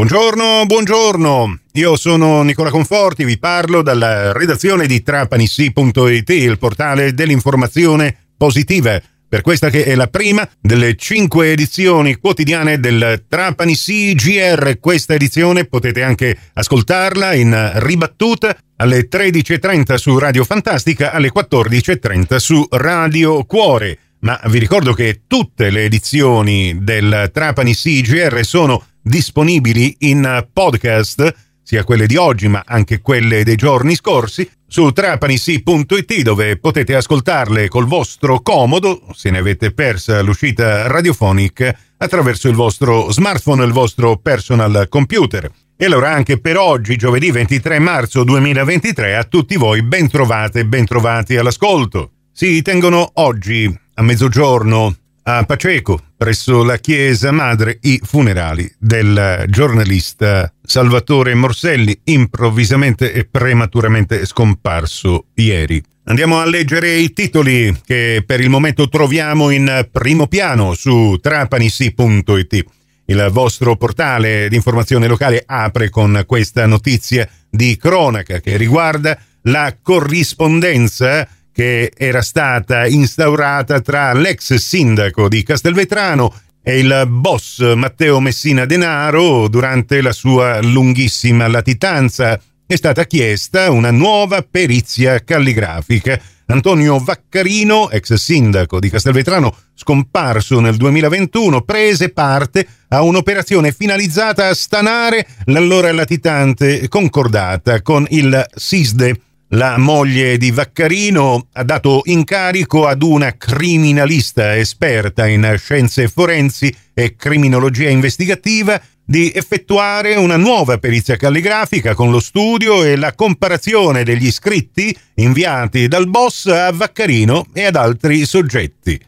Buongiorno, buongiorno. Io sono Nicola Conforti, vi parlo dalla redazione di trapanissi.it, il portale dell'informazione positiva. Per questa che è la prima delle cinque edizioni quotidiane del Trapani CGR. Questa edizione potete anche ascoltarla in ribattuta alle 13.30 su Radio Fantastica, alle 14.30 su Radio Cuore. Ma vi ricordo che tutte le edizioni del Trapani CGR sono disponibili in podcast, sia quelle di oggi ma anche quelle dei giorni scorsi, su trapanisi.it dove potete ascoltarle col vostro comodo, se ne avete persa l'uscita radiofonica, attraverso il vostro smartphone, il vostro personal computer. E allora anche per oggi, giovedì 23 marzo 2023, a tutti voi ben trovate e ben trovati all'ascolto. Si tengono oggi a mezzogiorno a Paceco, presso la chiesa madre, i funerali del giornalista Salvatore Morselli, improvvisamente e prematuramente scomparso ieri. Andiamo a leggere i titoli che per il momento troviamo in primo piano su trapanisi.it. Il vostro portale di informazione locale apre con questa notizia di cronaca che riguarda la corrispondenza che era stata instaurata tra l'ex sindaco di Castelvetrano e il boss Matteo Messina Denaro durante la sua lunghissima latitanza. È stata chiesta una nuova perizia calligrafica. Antonio Vaccarino, ex sindaco di Castelvetrano, scomparso nel 2021, prese parte a un'operazione finalizzata a stanare l'allora latitante concordata con il SISDE la moglie di Vaccarino ha dato incarico ad una criminalista esperta in scienze forensi e criminologia investigativa di effettuare una nuova perizia calligrafica con lo studio e la comparazione degli scritti inviati dal boss a Vaccarino e ad altri soggetti.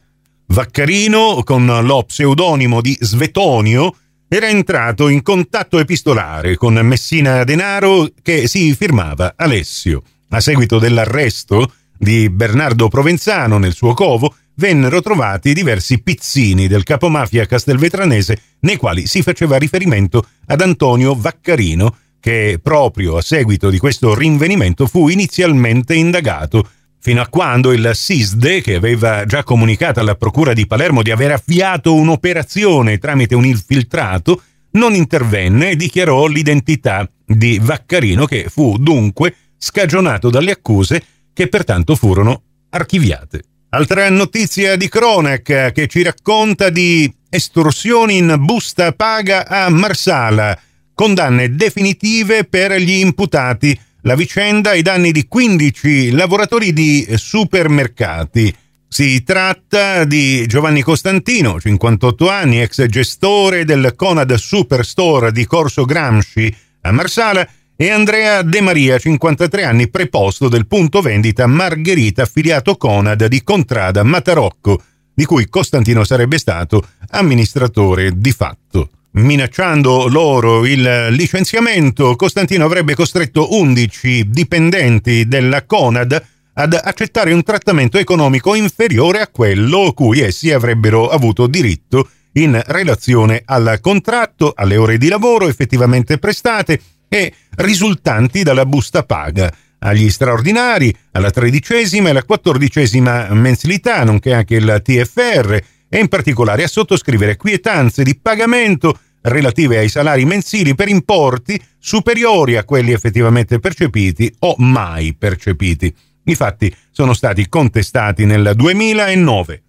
Vaccarino, con lo pseudonimo di Svetonio, era entrato in contatto epistolare con Messina Denaro che si firmava Alessio. A seguito dell'arresto di Bernardo Provenzano nel suo covo, vennero trovati diversi pizzini del capomafia castelvetranese nei quali si faceva riferimento ad Antonio Vaccarino, che proprio a seguito di questo rinvenimento fu inizialmente indagato, fino a quando il SISDE, che aveva già comunicato alla Procura di Palermo di aver avviato un'operazione tramite un infiltrato, non intervenne e dichiarò l'identità di Vaccarino, che fu dunque scagionato dalle accuse che pertanto furono archiviate. Altra notizia di cronaca che ci racconta di estorsioni in busta paga a Marsala, condanne definitive per gli imputati, la vicenda ai danni di 15 lavoratori di supermercati. Si tratta di Giovanni Costantino, 58 anni, ex gestore del Conad Superstore di Corso Gramsci a Marsala, e Andrea De Maria, 53 anni, preposto del punto vendita Margherita affiliato Conad di Contrada Matarocco, di cui Costantino sarebbe stato amministratore di fatto. Minacciando loro il licenziamento, Costantino avrebbe costretto 11 dipendenti della Conad ad accettare un trattamento economico inferiore a quello cui essi avrebbero avuto diritto in relazione al contratto, alle ore di lavoro effettivamente prestate e risultanti dalla busta paga agli straordinari, alla tredicesima e alla quattordicesima mensilità, nonché anche il TFR, e in particolare a sottoscrivere quietanze di pagamento relative ai salari mensili per importi superiori a quelli effettivamente percepiti o mai percepiti. I fatti sono stati contestati nel 2009.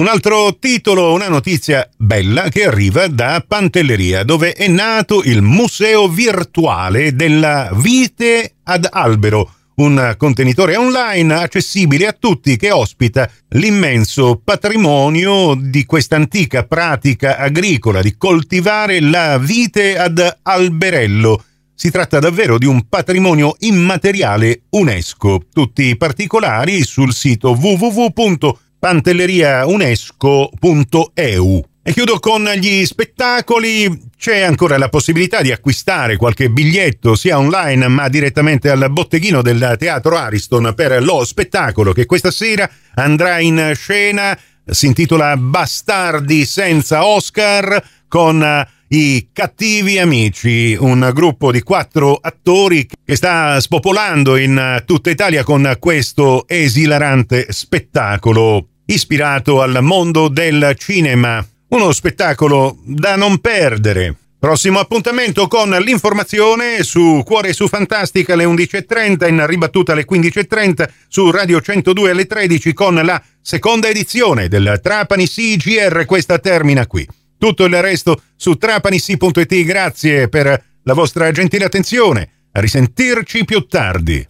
Un altro titolo, una notizia bella che arriva da Pantelleria, dove è nato il Museo Virtuale della Vite ad Albero, un contenitore online accessibile a tutti che ospita l'immenso patrimonio di questa antica pratica agricola di coltivare la vite ad alberello. Si tratta davvero di un patrimonio immateriale UNESCO. Tutti i particolari sul sito www pantelleriaunesco.eu. E chiudo con gli spettacoli. C'è ancora la possibilità di acquistare qualche biglietto sia online ma direttamente al botteghino del Teatro Ariston per lo spettacolo che questa sera andrà in scena. Si intitola Bastardi senza Oscar con I Cattivi Amici, un gruppo di quattro attori che sta spopolando in tutta Italia con questo esilarante spettacolo ispirato al mondo del cinema. Uno spettacolo da non perdere. Prossimo appuntamento con l'informazione su Cuore su Fantastica alle 11.30, in ribattuta alle 15.30 su Radio 102 alle 13 con la seconda edizione del Trapani CGR. Questa termina qui. Tutto il resto su trapanissi.it. Grazie per la vostra gentile attenzione. A risentirci più tardi.